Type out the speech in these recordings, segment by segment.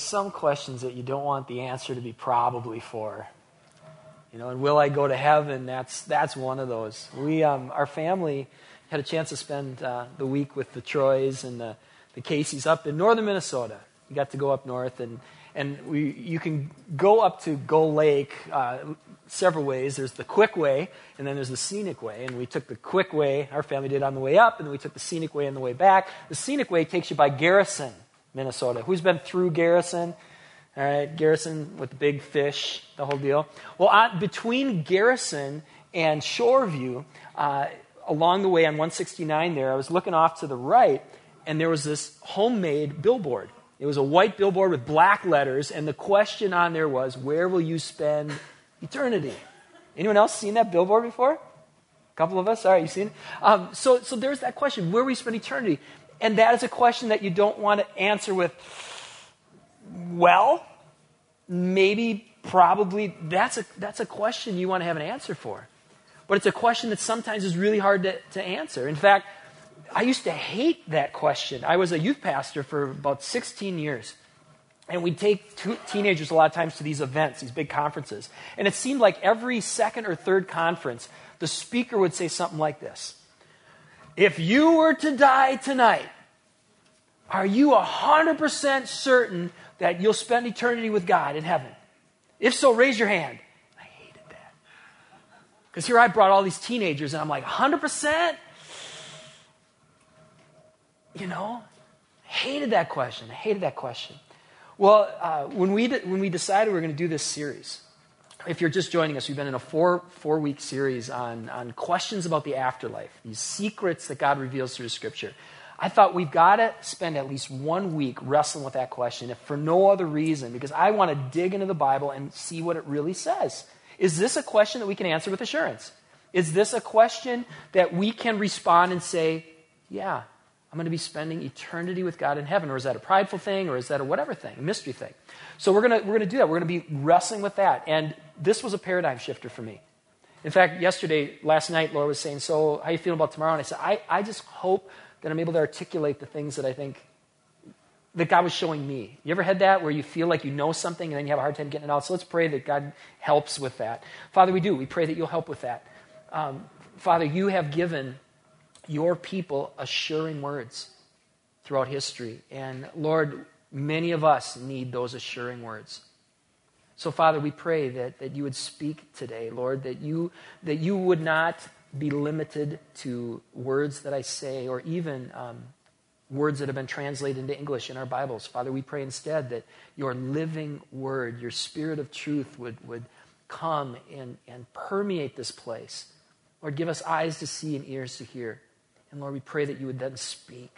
some questions that you don't want the answer to be probably for. You know, and will I go to heaven? That's, that's one of those. We, um, our family had a chance to spend uh, the week with the Troys and the, the Caseys up in northern Minnesota. We got to go up north, and, and we, you can go up to Gull Lake uh, several ways. There's the quick way, and then there's the scenic way. And we took the quick way, our family did on the way up, and we took the scenic way on the way back. The scenic way takes you by Garrison, Minnesota. Who's been through Garrison? All right, Garrison with big fish, the whole deal. Well, uh, between Garrison and Shoreview, uh, along the way on 169 there, I was looking off to the right, and there was this homemade billboard. It was a white billboard with black letters, and the question on there was, Where will you spend eternity? Anyone else seen that billboard before? A couple of us? All right, you seen it? Um, so, so there's that question Where will you spend eternity? And that is a question that you don't want to answer with, well, maybe, probably. That's a, that's a question you want to have an answer for. But it's a question that sometimes is really hard to, to answer. In fact, I used to hate that question. I was a youth pastor for about 16 years. And we'd take teenagers a lot of times to these events, these big conferences. And it seemed like every second or third conference, the speaker would say something like this If you were to die tonight, are you 100% certain that you'll spend eternity with God in heaven? If so, raise your hand. I hated that. Because here I brought all these teenagers, and I'm like, 100%? You know? Hated that question. I hated that question. Well, uh, when, we de- when we decided we were going to do this series, if you're just joining us, we've been in a four, four week series on, on questions about the afterlife, these secrets that God reveals through Scripture. I thought we've got to spend at least one week wrestling with that question, if for no other reason, because I want to dig into the Bible and see what it really says. Is this a question that we can answer with assurance? Is this a question that we can respond and say, yeah, I'm going to be spending eternity with God in heaven? Or is that a prideful thing? Or is that a whatever thing, a mystery thing? So we're going to, we're going to do that. We're going to be wrestling with that. And this was a paradigm shifter for me. In fact, yesterday, last night, Laura was saying, So, how you feeling about tomorrow? And I said, I, I just hope that I'm able to articulate the things that I think that God was showing me. You ever had that where you feel like you know something and then you have a hard time getting it out? So let's pray that God helps with that. Father, we do. We pray that you'll help with that. Um, Father, you have given your people assuring words throughout history. And Lord, many of us need those assuring words. So, Father, we pray that, that you would speak today, Lord, that you, that you would not be limited to words that I say or even um, words that have been translated into English in our Bibles. Father, we pray instead that your living word, your spirit of truth would, would come and, and permeate this place. Lord, give us eyes to see and ears to hear. And Lord, we pray that you would then speak.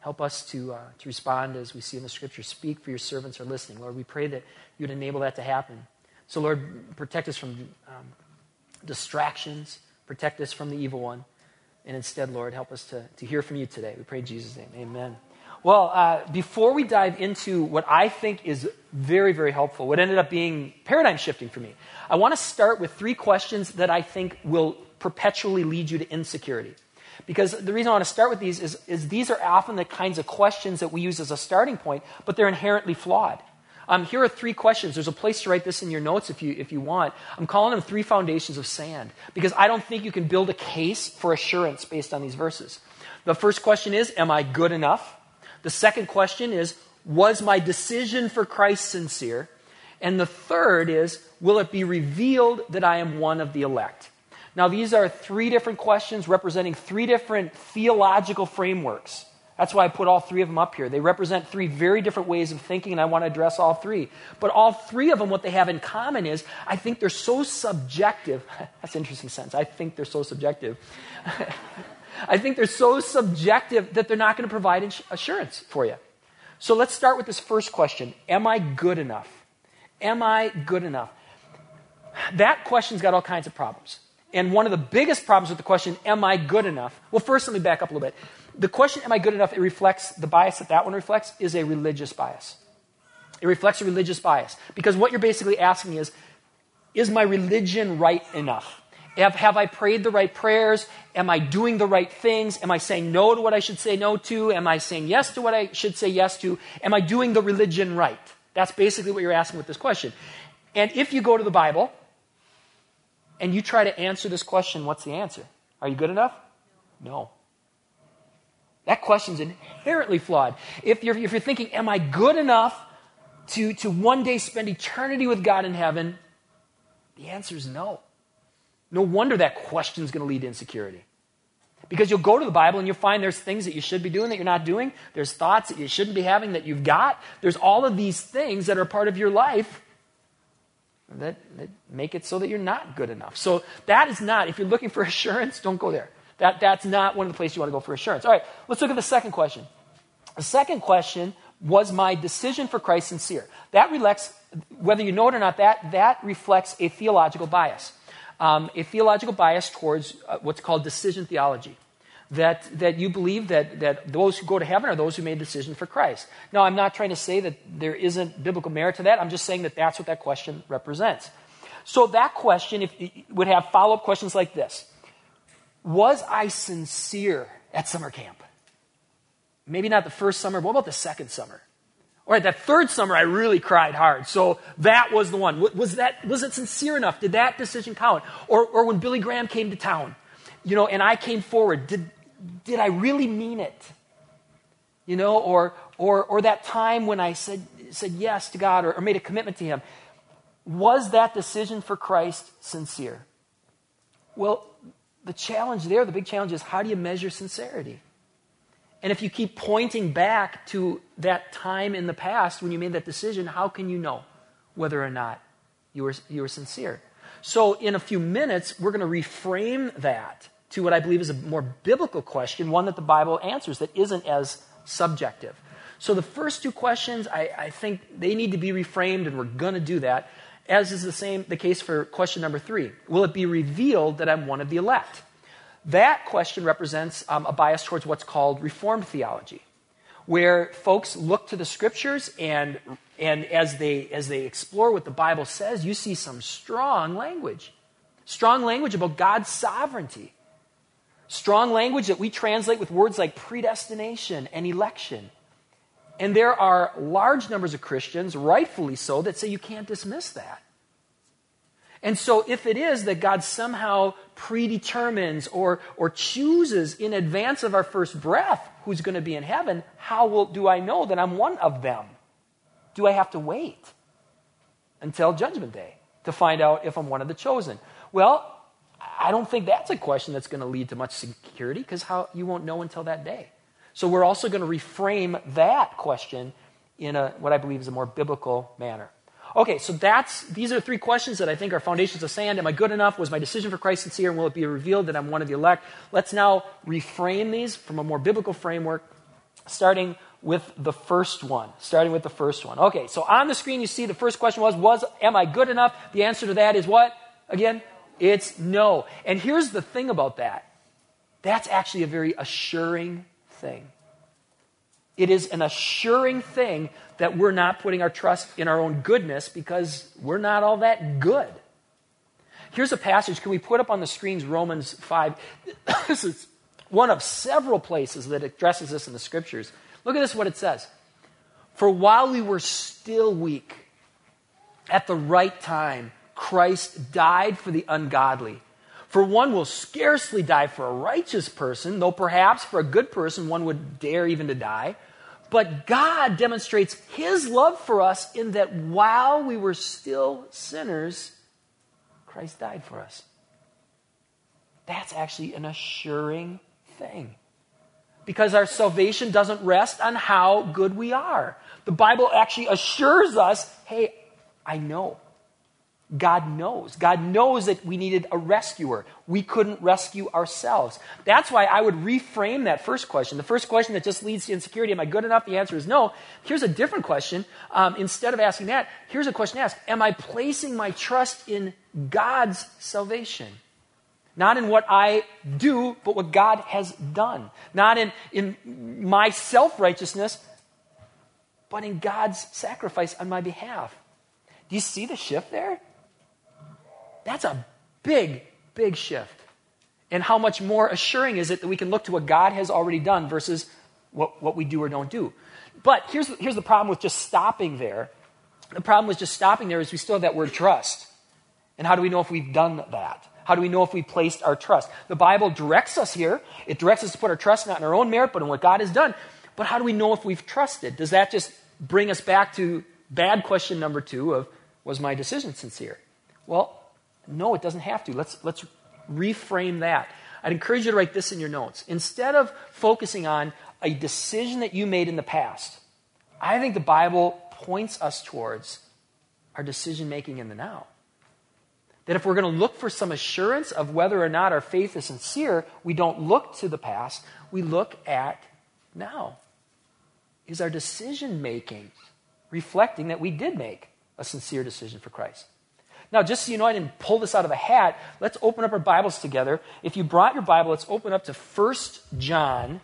Help us to, uh, to respond as we see in the scripture. Speak for your servants are listening. Lord, we pray that you would enable that to happen. So, Lord, protect us from um, distractions, protect us from the evil one. And instead, Lord, help us to, to hear from you today. We pray in Jesus' name. Amen. Well, uh, before we dive into what I think is very, very helpful, what ended up being paradigm shifting for me, I want to start with three questions that I think will perpetually lead you to insecurity. Because the reason I want to start with these is, is these are often the kinds of questions that we use as a starting point, but they're inherently flawed. Um, here are three questions. There's a place to write this in your notes if you, if you want. I'm calling them three foundations of sand because I don't think you can build a case for assurance based on these verses. The first question is Am I good enough? The second question is Was my decision for Christ sincere? And the third is Will it be revealed that I am one of the elect? Now, these are three different questions representing three different theological frameworks. That's why I put all three of them up here. They represent three very different ways of thinking, and I want to address all three. But all three of them, what they have in common is I think they're so subjective. That's an interesting sentence. I think they're so subjective. I think they're so subjective that they're not going to provide assurance for you. So let's start with this first question Am I good enough? Am I good enough? That question's got all kinds of problems. And one of the biggest problems with the question, am I good enough? Well, first, let me back up a little bit. The question, am I good enough, it reflects, the bias that that one reflects is a religious bias. It reflects a religious bias. Because what you're basically asking is, is my religion right enough? Have, have I prayed the right prayers? Am I doing the right things? Am I saying no to what I should say no to? Am I saying yes to what I should say yes to? Am I doing the religion right? That's basically what you're asking with this question. And if you go to the Bible and you try to answer this question, what's the answer? Are you good enough? No. That question's inherently flawed. If you're, if you're thinking, am I good enough to, to one day spend eternity with God in heaven? The answer is no. No wonder that question is going to lead to insecurity. Because you'll go to the Bible and you'll find there's things that you should be doing that you're not doing. There's thoughts that you shouldn't be having that you've got. There's all of these things that are part of your life that, that make it so that you're not good enough. So that is not, if you're looking for assurance, don't go there. That, that's not one of the places you want to go for assurance. All right, let's look at the second question. The second question was my decision for Christ sincere? That reflects, whether you know it or not, that, that reflects a theological bias. Um, a theological bias towards uh, what's called decision theology. That, that you believe that, that those who go to heaven are those who made a decision for Christ. Now, I'm not trying to say that there isn't biblical merit to that. I'm just saying that that's what that question represents. So, that question if, would have follow up questions like this Was I sincere at summer camp? Maybe not the first summer, but what about the second summer? All right, that third summer I really cried hard. So that was the one. Was that was it sincere enough? Did that decision count? Or or when Billy Graham came to town, you know, and I came forward, did did I really mean it? You know, or or or that time when I said said yes to God or, or made a commitment to him. Was that decision for Christ sincere? Well, the challenge there, the big challenge is how do you measure sincerity? And if you keep pointing back to that time in the past when you made that decision, how can you know whether or not you were, you were sincere? So, in a few minutes, we're going to reframe that to what I believe is a more biblical question, one that the Bible answers that isn't as subjective. So, the first two questions, I, I think they need to be reframed, and we're going to do that, as is the same the case for question number three. Will it be revealed that I'm one of the elect? That question represents um, a bias towards what's called Reformed theology, where folks look to the scriptures and, and as, they, as they explore what the Bible says, you see some strong language. Strong language about God's sovereignty. Strong language that we translate with words like predestination and election. And there are large numbers of Christians, rightfully so, that say you can't dismiss that. And so, if it is that God somehow predetermines or, or chooses in advance of our first breath who's going to be in heaven, how will, do I know that I'm one of them? Do I have to wait until Judgment Day to find out if I'm one of the chosen? Well, I don't think that's a question that's going to lead to much security because how you won't know until that day. So we're also going to reframe that question in a what I believe is a more biblical manner. Okay, so that's these are three questions that I think are foundations of sand. Am I good enough? Was my decision for Christ sincere? And will it be revealed that I'm one of the elect? Let's now reframe these from a more biblical framework, starting with the first one. Starting with the first one. Okay, so on the screen you see the first question was, was am I good enough? The answer to that is what? Again, it's no. And here's the thing about that. That's actually a very assuring thing. It is an assuring thing that we're not putting our trust in our own goodness because we're not all that good. Here's a passage. Can we put up on the screens Romans 5? this is one of several places that addresses this in the scriptures. Look at this, what it says. For while we were still weak, at the right time, Christ died for the ungodly. For one will scarcely die for a righteous person, though perhaps for a good person one would dare even to die. But God demonstrates his love for us in that while we were still sinners, Christ died for us. That's actually an assuring thing. Because our salvation doesn't rest on how good we are. The Bible actually assures us hey, I know. God knows. God knows that we needed a rescuer. We couldn't rescue ourselves. That's why I would reframe that first question. The first question that just leads to insecurity Am I good enough? The answer is no. Here's a different question. Um, instead of asking that, here's a question to ask Am I placing my trust in God's salvation? Not in what I do, but what God has done. Not in, in my self righteousness, but in God's sacrifice on my behalf. Do you see the shift there? That's a big big shift. And how much more assuring is it that we can look to what God has already done versus what, what we do or don't do? But here's, here's the problem with just stopping there. The problem with just stopping there is we still have that word trust. And how do we know if we've done that? How do we know if we placed our trust? The Bible directs us here. It directs us to put our trust not in our own merit, but in what God has done. But how do we know if we've trusted? Does that just bring us back to bad question number two of was my decision sincere? Well, no, it doesn't have to. Let's, let's reframe that. I'd encourage you to write this in your notes. Instead of focusing on a decision that you made in the past, I think the Bible points us towards our decision making in the now. That if we're going to look for some assurance of whether or not our faith is sincere, we don't look to the past, we look at now. Is our decision making reflecting that we did make a sincere decision for Christ? Now, just so you know, I didn't pull this out of a hat, let's open up our Bibles together. If you brought your Bible, let's open up to 1 John,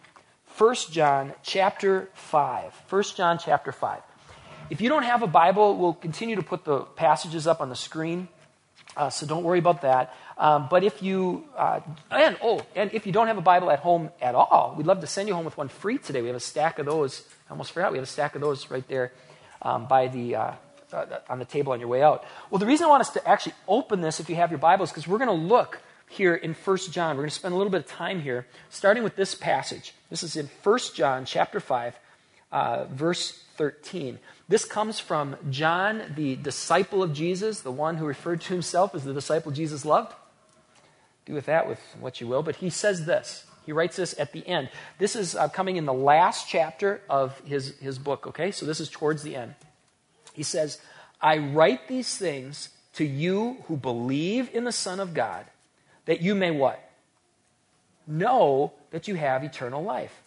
1 John chapter 5. 1 John chapter 5. If you don't have a Bible, we'll continue to put the passages up on the screen. Uh, so don't worry about that. Um, but if you, uh, and oh, and if you don't have a Bible at home at all, we'd love to send you home with one free today. We have a stack of those. I almost forgot. We have a stack of those right there um, by the, uh, uh on the table on your way out. Well, the reason I want us to actually open this, if you have your Bibles, because we're going to look here in 1 John. We're going to spend a little bit of time here, starting with this passage. This is in 1 John chapter 5, uh, verse 13. This comes from John, the disciple of Jesus, the one who referred to himself as the disciple Jesus loved. Do with that with what you will. But he says this. He writes this at the end. This is uh, coming in the last chapter of his, his book, okay? So this is towards the end. He says, I write these things to you who believe in the Son of God, that you may what? Know that you have eternal life.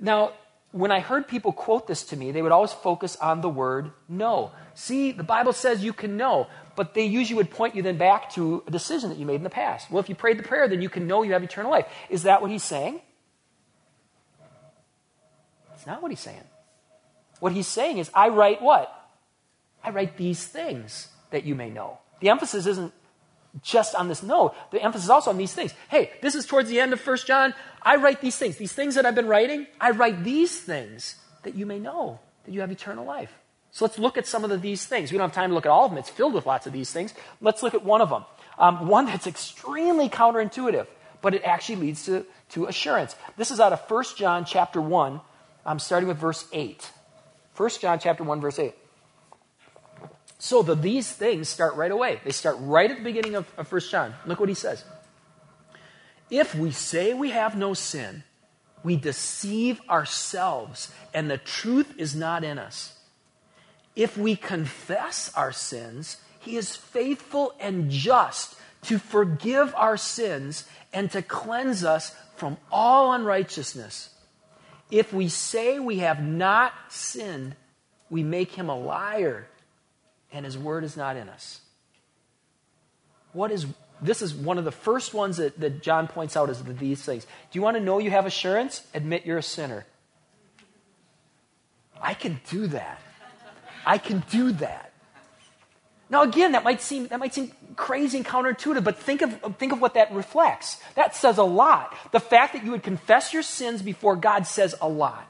Now, when I heard people quote this to me, they would always focus on the word know. See, the Bible says you can know, but they usually would point you then back to a decision that you made in the past. Well, if you prayed the prayer, then you can know you have eternal life. Is that what he's saying? It's not what he's saying. What he's saying is, I write what? I write these things that you may know. The emphasis isn't just on this no. The emphasis is also on these things. Hey, this is towards the end of First John. I write these things. These things that I've been writing, I write these things that you may know that you have eternal life. So let's look at some of the, these things. We don't have time to look at all of them. It's filled with lots of these things. Let's look at one of them. Um, one that's extremely counterintuitive, but it actually leads to, to assurance. This is out of 1 John chapter 1, I'm starting with verse 8. 1 John chapter 1, verse 8. So the, these things start right away. They start right at the beginning of, of 1 John. Look what he says. If we say we have no sin, we deceive ourselves, and the truth is not in us. If we confess our sins, he is faithful and just to forgive our sins and to cleanse us from all unrighteousness. If we say we have not sinned, we make him a liar and his word is not in us. What is this is one of the first ones that, that John points out is these things. Do you want to know you have assurance? Admit you're a sinner. I can do that. I can do that. Now again, that might seem that might seem crazy and counterintuitive, but think of think of what that reflects. That says a lot. The fact that you would confess your sins before God says a lot.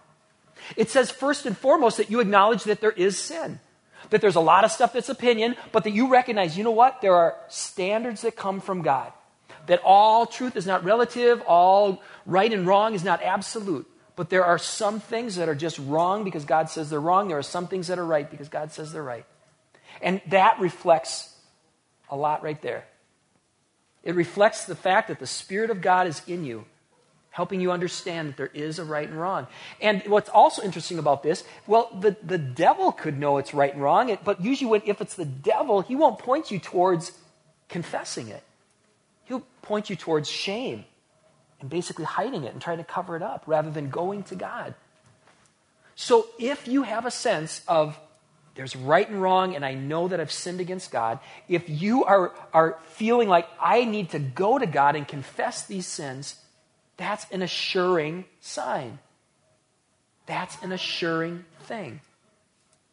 It says first and foremost that you acknowledge that there is sin that there's a lot of stuff that's opinion, but that you recognize, you know what? There are standards that come from God. That all truth is not relative, all right and wrong is not absolute. But there are some things that are just wrong because God says they're wrong. There are some things that are right because God says they're right. And that reflects a lot right there. It reflects the fact that the Spirit of God is in you helping you understand that there is a right and wrong. And what's also interesting about this, well, the, the devil could know it's right and wrong, but usually when, if it's the devil, he won't point you towards confessing it. He'll point you towards shame and basically hiding it and trying to cover it up rather than going to God. So if you have a sense of there's right and wrong, and I know that I've sinned against God. If you are, are feeling like I need to go to God and confess these sins, that's an assuring sign. That's an assuring thing.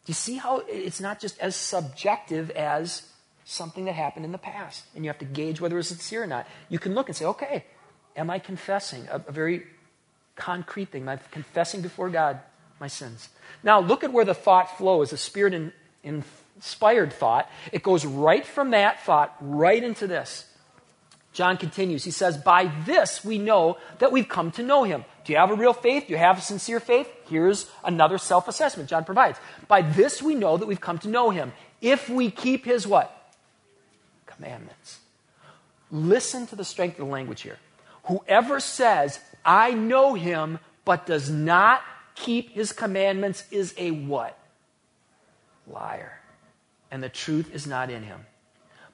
You see how it's not just as subjective as something that happened in the past. And you have to gauge whether it's sincere or not. You can look and say, okay, am I confessing a, a very concrete thing? Am I confessing before God my sins? Now, look at where the thought flows, a spirit in, inspired thought. It goes right from that thought right into this. John continues. He says, By this we know that we've come to know him. Do you have a real faith? Do you have a sincere faith? Here's another self assessment John provides. By this we know that we've come to know him. If we keep his what? Commandments. Listen to the strength of the language here. Whoever says, I know him, but does not keep his commandments is a what? Liar. And the truth is not in him.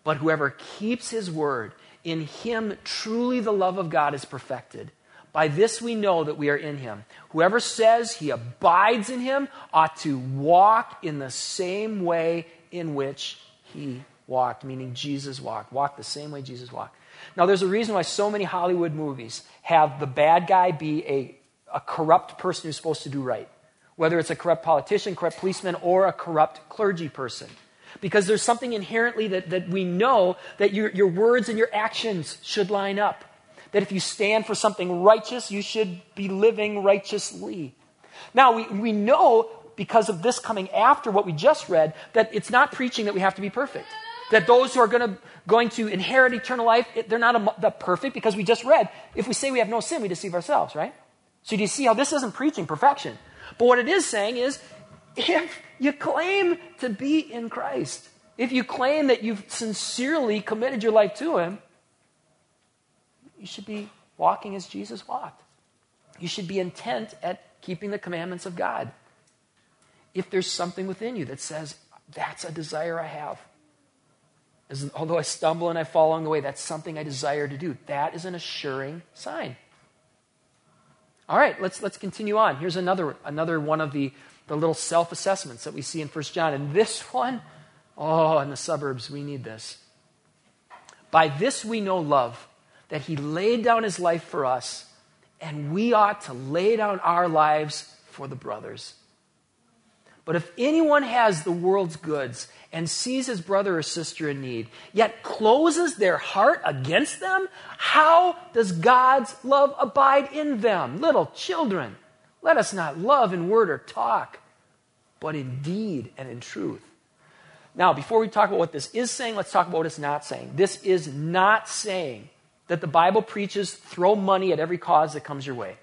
But whoever keeps his word, in him truly the love of God is perfected. By this we know that we are in him. Whoever says he abides in him ought to walk in the same way in which he walked, meaning Jesus walked. Walk the same way Jesus walked. Now, there's a reason why so many Hollywood movies have the bad guy be a, a corrupt person who's supposed to do right, whether it's a corrupt politician, corrupt policeman, or a corrupt clergy person. Because there's something inherently that, that we know that your, your words and your actions should line up. That if you stand for something righteous, you should be living righteously. Now, we, we know because of this coming after what we just read that it's not preaching that we have to be perfect. That those who are going to, going to inherit eternal life, they're not a, perfect because we just read, if we say we have no sin, we deceive ourselves, right? So do you see how this isn't preaching perfection? But what it is saying is, if you claim to be in Christ, if you claim that you've sincerely committed your life to Him, you should be walking as Jesus walked. You should be intent at keeping the commandments of God. If there's something within you that says, that's a desire I have. As, although I stumble and I fall along the way, that's something I desire to do. That is an assuring sign. All right, let's, let's continue on. Here's another, another one of the the little self assessments that we see in 1 John. And this one, oh, in the suburbs, we need this. By this we know love, that he laid down his life for us, and we ought to lay down our lives for the brothers. But if anyone has the world's goods and sees his brother or sister in need, yet closes their heart against them, how does God's love abide in them? Little children. Let us not love in word or talk, but in deed and in truth. Now, before we talk about what this is saying, let's talk about what it's not saying. This is not saying that the Bible preaches throw money at every cause that comes your way.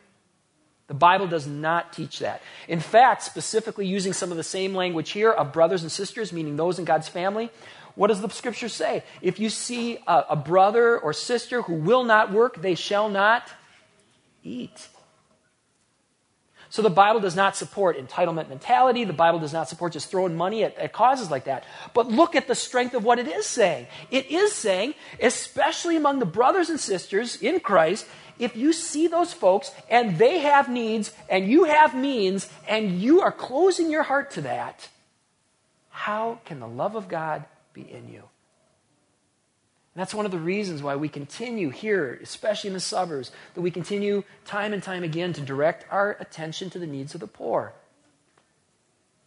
The Bible does not teach that. In fact, specifically using some of the same language here of brothers and sisters, meaning those in God's family, what does the scripture say? If you see a, a brother or sister who will not work, they shall not eat. So the Bible does not support entitlement mentality. The Bible does not support just throwing money at, at, causes like that. But look at the strength of what it is saying. It is saying, especially among the brothers and sisters in Christ, if you see those folks and they have needs and you have means and you are closing your heart to that, how can the love of God be in you? And that's one of the reasons why we continue here, especially in the suburbs, that we continue time and time again to direct our attention to the needs of the poor.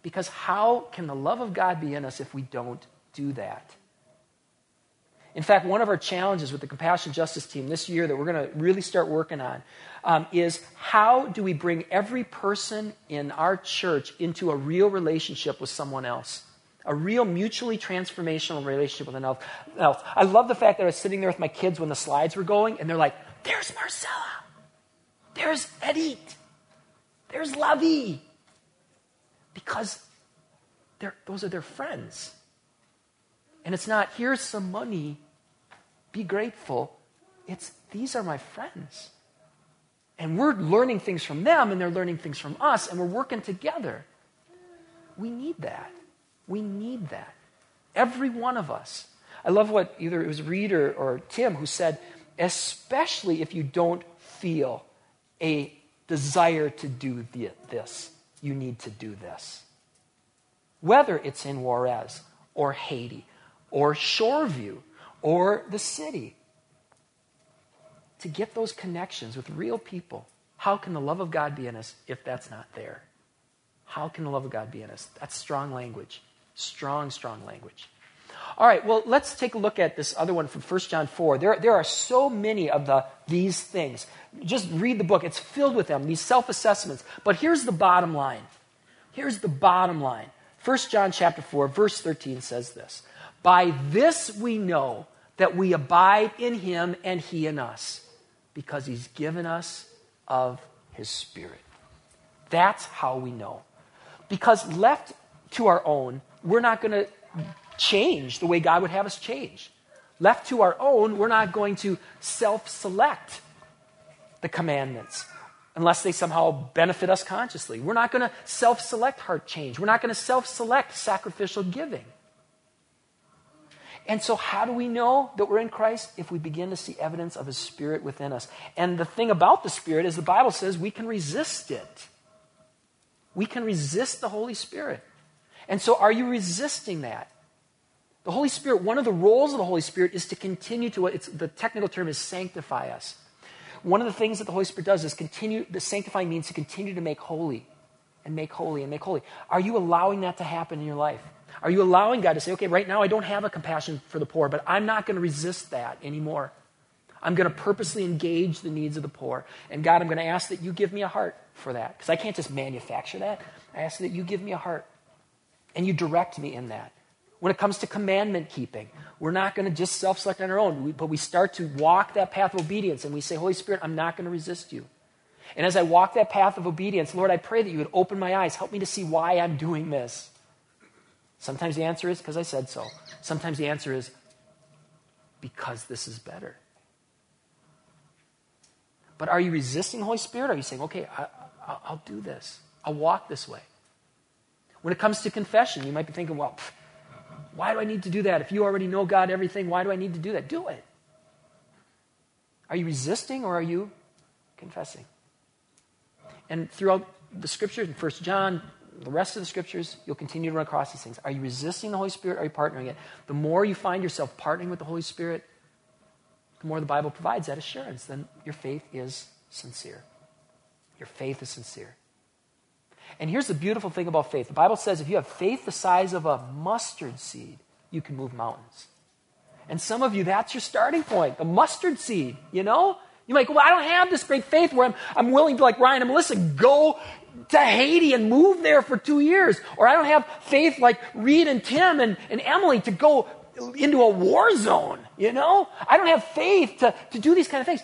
Because how can the love of God be in us if we don't do that? In fact, one of our challenges with the Compassion Justice team this year that we're going to really start working on um, is how do we bring every person in our church into a real relationship with someone else? A real mutually transformational relationship with an elf. I love the fact that I was sitting there with my kids when the slides were going, and they're like, there's Marcella. There's Edith. There's Lavi. Because those are their friends. And it's not, here's some money, be grateful. It's, these are my friends. And we're learning things from them, and they're learning things from us, and we're working together. We need that. We need that. Every one of us. I love what either it was Reed or, or Tim who said, especially if you don't feel a desire to do the, this, you need to do this. Whether it's in Juarez or Haiti or Shoreview or the city. To get those connections with real people, how can the love of God be in us if that's not there? How can the love of God be in us? That's strong language. Strong, strong language. All right, well, let's take a look at this other one from 1 John 4. There, there are so many of the, these things. Just read the book, it's filled with them, these self assessments. But here's the bottom line. Here's the bottom line. 1 John chapter 4, verse 13 says this By this we know that we abide in him and he in us, because he's given us of his Spirit. That's how we know. Because left to our own, we're not going to change the way God would have us change. Left to our own, we're not going to self select the commandments unless they somehow benefit us consciously. We're not going to self select heart change. We're not going to self select sacrificial giving. And so, how do we know that we're in Christ? If we begin to see evidence of His Spirit within us. And the thing about the Spirit is the Bible says we can resist it. We can resist the Holy Spirit. And so, are you resisting that? The Holy Spirit, one of the roles of the Holy Spirit is to continue to, it's, the technical term is sanctify us. One of the things that the Holy Spirit does is continue, the sanctifying means to continue to make holy and make holy and make holy. Are you allowing that to happen in your life? Are you allowing God to say, okay, right now I don't have a compassion for the poor, but I'm not going to resist that anymore. I'm going to purposely engage the needs of the poor. And God, I'm going to ask that you give me a heart for that. Because I can't just manufacture that. I ask that you give me a heart and you direct me in that. When it comes to commandment keeping, we're not going to just self select on our own, but we start to walk that path of obedience and we say, Holy Spirit, I'm not going to resist you. And as I walk that path of obedience, Lord, I pray that you would open my eyes, help me to see why I'm doing this. Sometimes the answer is because I said so. Sometimes the answer is because this is better. But are you resisting Holy Spirit? Are you saying, okay, I, will do this, I'll walk this way? When it comes to confession, you might be thinking, well, pff, why do I need to do that? If you already know God, everything, why do I need to do that? Do it. Are you resisting or are you confessing? And throughout the scriptures, in 1 John, the rest of the scriptures, you'll continue to run across these things. Are you resisting the Holy Spirit? Or are you partnering it? The more you find yourself partnering with the Holy Spirit, the more the Bible provides that assurance, then your faith is sincere. Your faith is sincere. And here's the beautiful thing about faith the Bible says if you have faith the size of a mustard seed, you can move mountains. And some of you, that's your starting point, the mustard seed, you know? You might go, well, I don't have this great faith where I'm, I'm willing to, like Ryan and Melissa, go to Haiti and move there for two years. Or I don't have faith like Reed and Tim and, and Emily to go into a war zone, you know? I don't have faith to, to do these kind of things.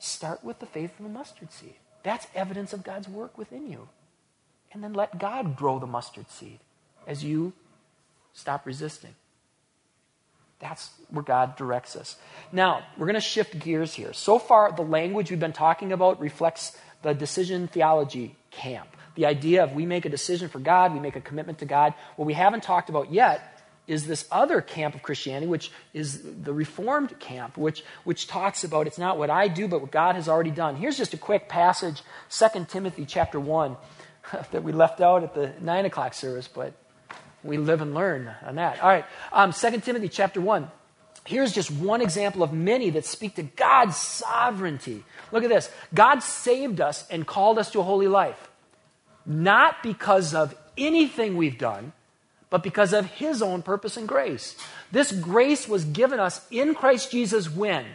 Start with the faith of a mustard seed. That's evidence of God's work within you and then let God grow the mustard seed as you stop resisting. That's where God directs us. Now, we're going to shift gears here. So far, the language we've been talking about reflects the decision theology camp. The idea of we make a decision for God, we make a commitment to God. What we haven't talked about yet is this other camp of Christianity, which is the Reformed camp, which, which talks about it's not what I do, but what God has already done. Here's just a quick passage, 2 Timothy chapter 1. that we left out at the 9 o'clock service, but we live and learn on that. All right, um, 2 Timothy chapter 1. Here's just one example of many that speak to God's sovereignty. Look at this God saved us and called us to a holy life, not because of anything we've done, but because of His own purpose and grace. This grace was given us in Christ Jesus when?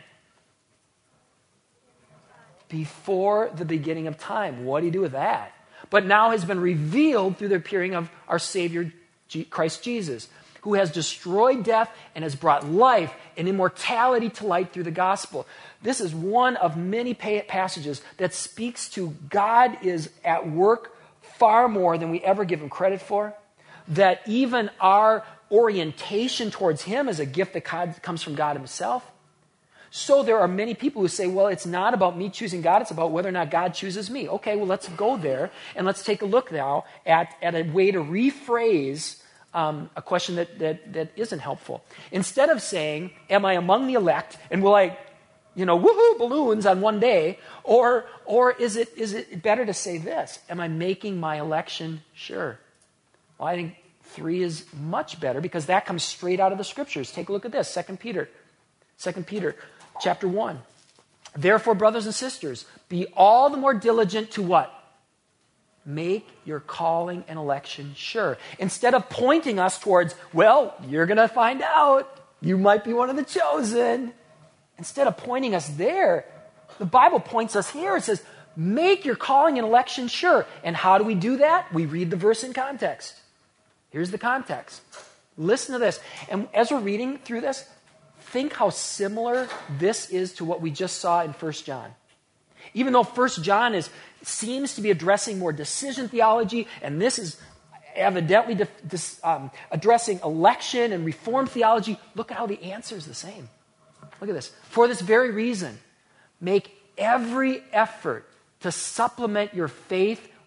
Before the beginning of time. What do you do with that? But now has been revealed through the appearing of our Savior, Christ Jesus, who has destroyed death and has brought life and immortality to light through the gospel. This is one of many passages that speaks to God is at work far more than we ever give him credit for. That even our orientation towards him is a gift that comes from God himself. So there are many people who say, well, it's not about me choosing God, it's about whether or not God chooses me. Okay, well, let's go there and let's take a look now at, at a way to rephrase um, a question that, that, that isn't helpful. Instead of saying, am I among the elect and will I, you know, woohoo balloons on one day, or, or is, it, is it better to say this? Am I making my election sure? Well, I think three is much better because that comes straight out of the scriptures. Take a look at this, 2 Peter. 2 Peter chapter 1. Therefore, brothers and sisters, be all the more diligent to what? make your calling and election sure. Instead of pointing us towards, well, you're going to find out. You might be one of the chosen. Instead of pointing us there, the Bible points us here. It says, make your calling and election sure. And how do we do that? We read the verse in context. Here's the context. Listen to this. And as we're reading through this, think how similar this is to what we just saw in 1 John. Even though 1 John is, seems to be addressing more decision theology, and this is evidently de- dis, um, addressing election and reform theology, look at how the answer is the same. Look at this. For this very reason, make every effort to supplement your faith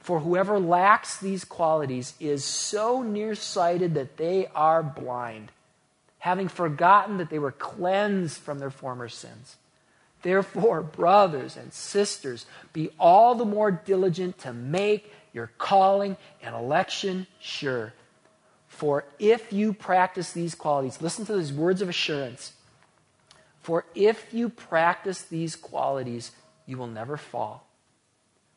For whoever lacks these qualities is so nearsighted that they are blind, having forgotten that they were cleansed from their former sins. Therefore, brothers and sisters, be all the more diligent to make your calling and election sure. For if you practice these qualities, listen to these words of assurance. For if you practice these qualities, you will never fall.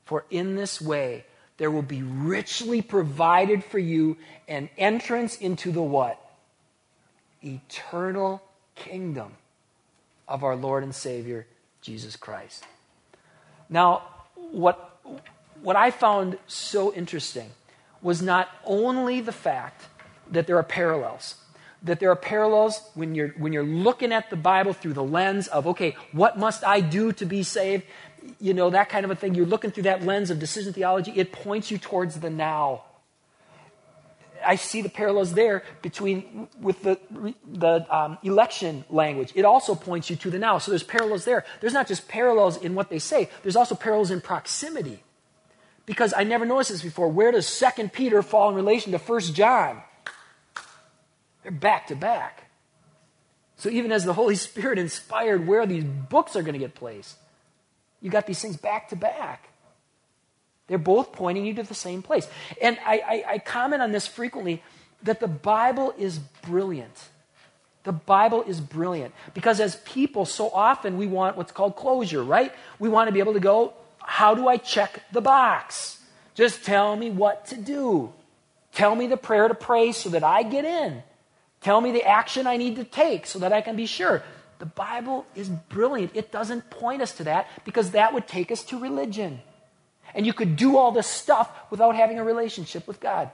For in this way, there will be richly provided for you an entrance into the what? Eternal kingdom of our Lord and Savior, Jesus Christ. Now, what, what I found so interesting was not only the fact that there are parallels, that there are parallels when you're, when you're looking at the Bible through the lens of, okay, what must I do to be saved? You know, that kind of a thing, you're looking through that lens of decision theology, it points you towards the now. I see the parallels there between with the, the um, election language. It also points you to the now. So there's parallels there. There's not just parallels in what they say, there's also parallels in proximity. Because I never noticed this before. Where does Second Peter fall in relation to First John? They're back to back. So even as the Holy Spirit inspired where these books are going to get placed, you got these things back to back. They're both pointing you to the same place. And I, I, I comment on this frequently that the Bible is brilliant. The Bible is brilliant because as people, so often we want what's called closure, right? We want to be able to go, how do I check the box? Just tell me what to do. Tell me the prayer to pray so that I get in. Tell me the action I need to take so that I can be sure. The Bible is brilliant. It doesn't point us to that because that would take us to religion. And you could do all this stuff without having a relationship with God.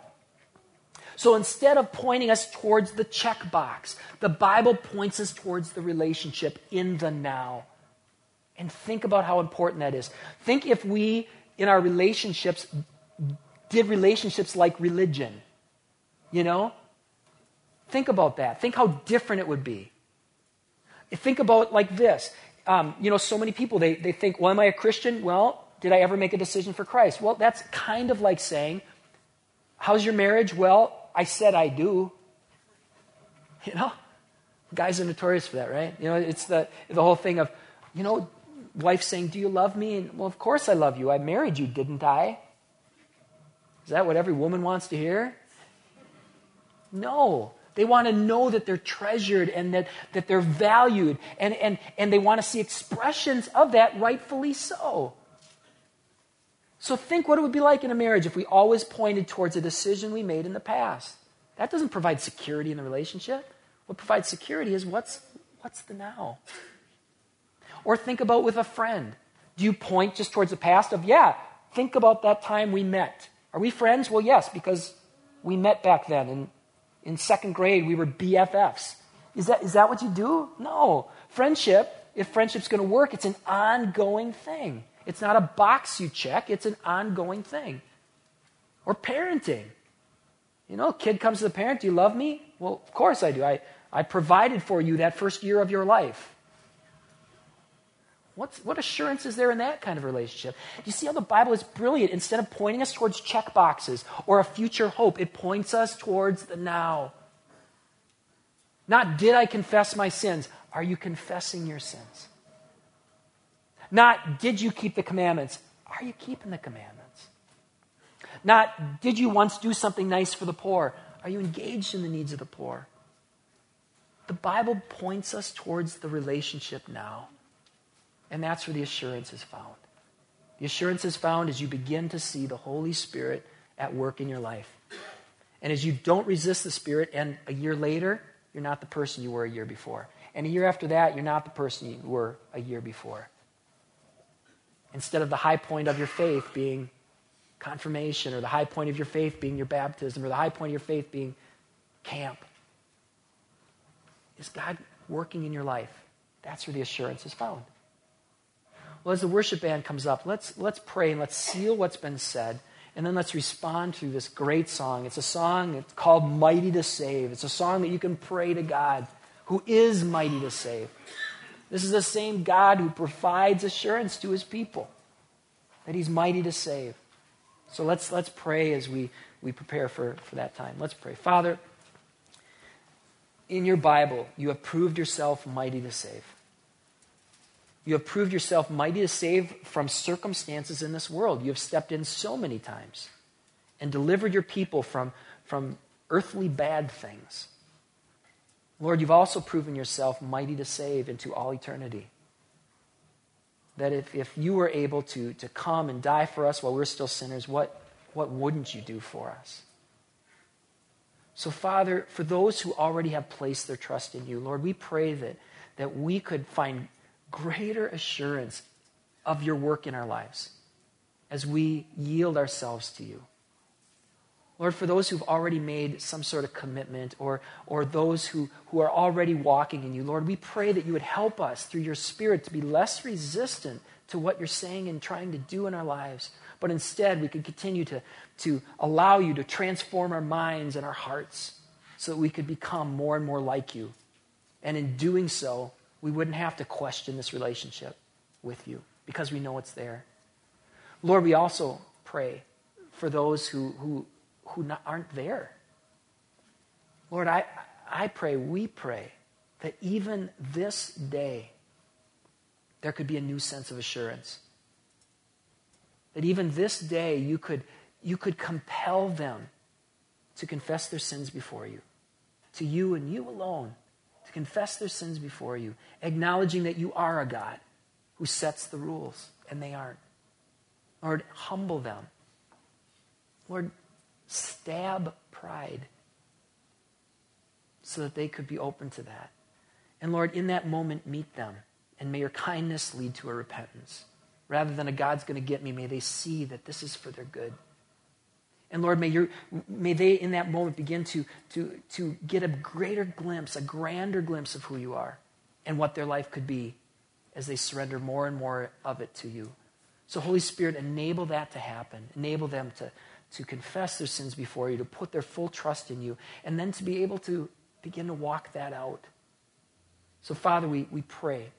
So instead of pointing us towards the checkbox, the Bible points us towards the relationship in the now. And think about how important that is. Think if we, in our relationships, did relationships like religion. You know? Think about that. Think how different it would be. Think about like this. Um, you know, so many people, they, they think, well, am I a Christian? Well, did I ever make a decision for Christ? Well, that's kind of like saying, how's your marriage? Well, I said I do. You know, guys are notorious for that, right? You know, it's the, the whole thing of, you know, wife saying, do you love me? And, well, of course I love you. I married you, didn't I? Is that what every woman wants to hear? No. They want to know that they're treasured and that, that they're valued, and, and, and they want to see expressions of that, rightfully so. So think what it would be like in a marriage if we always pointed towards a decision we made in the past. That doesn't provide security in the relationship. What provides security is what's, what's the now. Or think about with a friend. Do you point just towards the past of, yeah, think about that time we met. Are we friends? Well, yes, because we met back then and in second grade, we were BFFs. Is that, is that what you do? No. Friendship, if friendship's going to work, it's an ongoing thing. It's not a box you check, it's an ongoing thing. Or parenting. You know, kid comes to the parent, do you love me? Well, of course I do. I, I provided for you that first year of your life. What's, what assurance is there in that kind of relationship? You see how the Bible is brilliant. Instead of pointing us towards check boxes or a future hope, it points us towards the now. Not did I confess my sins? Are you confessing your sins? Not did you keep the commandments? Are you keeping the commandments? Not did you once do something nice for the poor? Are you engaged in the needs of the poor? The Bible points us towards the relationship now. And that's where the assurance is found. The assurance is found as you begin to see the Holy Spirit at work in your life. And as you don't resist the Spirit, and a year later, you're not the person you were a year before. And a year after that, you're not the person you were a year before. Instead of the high point of your faith being confirmation, or the high point of your faith being your baptism, or the high point of your faith being camp, is God working in your life? That's where the assurance is found. Well, as the worship band comes up, let's, let's pray and let's seal what's been said. And then let's respond to this great song. It's a song it's called Mighty to Save. It's a song that you can pray to God who is mighty to save. This is the same God who provides assurance to his people that he's mighty to save. So let's, let's pray as we, we prepare for, for that time. Let's pray. Father, in your Bible, you have proved yourself mighty to save. You have proved yourself mighty to save from circumstances in this world. You have stepped in so many times and delivered your people from, from earthly bad things. Lord, you've also proven yourself mighty to save into all eternity. That if, if you were able to, to come and die for us while we're still sinners, what, what wouldn't you do for us? So, Father, for those who already have placed their trust in you, Lord, we pray that, that we could find greater assurance of your work in our lives as we yield ourselves to you. Lord, for those who've already made some sort of commitment or, or those who, who are already walking in you, Lord, we pray that you would help us through your Spirit to be less resistant to what you're saying and trying to do in our lives. But instead, we could continue to, to allow you to transform our minds and our hearts so that we could become more and more like you. And in doing so, we wouldn't have to question this relationship with you because we know it's there. Lord, we also pray for those who, who, who not, aren't there. Lord, I, I pray, we pray, that even this day, there could be a new sense of assurance. That even this day, you could, you could compel them to confess their sins before you, to you and you alone to confess their sins before you, acknowledging that you are a God who sets the rules and they aren't. Lord, humble them. Lord, stab pride so that they could be open to that. And Lord, in that moment, meet them. And may your kindness lead to a repentance. Rather than a God's going to get me, may they see that this is for their good. And Lord, may, your, may they in that moment begin to, to, to get a greater glimpse, a grander glimpse of who you are and what their life could be as they surrender more and more of it to you. So, Holy Spirit, enable that to happen. Enable them to, to confess their sins before you, to put their full trust in you, and then to be able to begin to walk that out. So, Father, we, we pray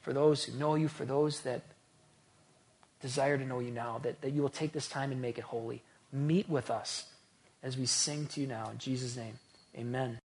for those who know you, for those that desire to know you now, that, that you will take this time and make it holy. Meet with us as we sing to you now. In Jesus' name, amen.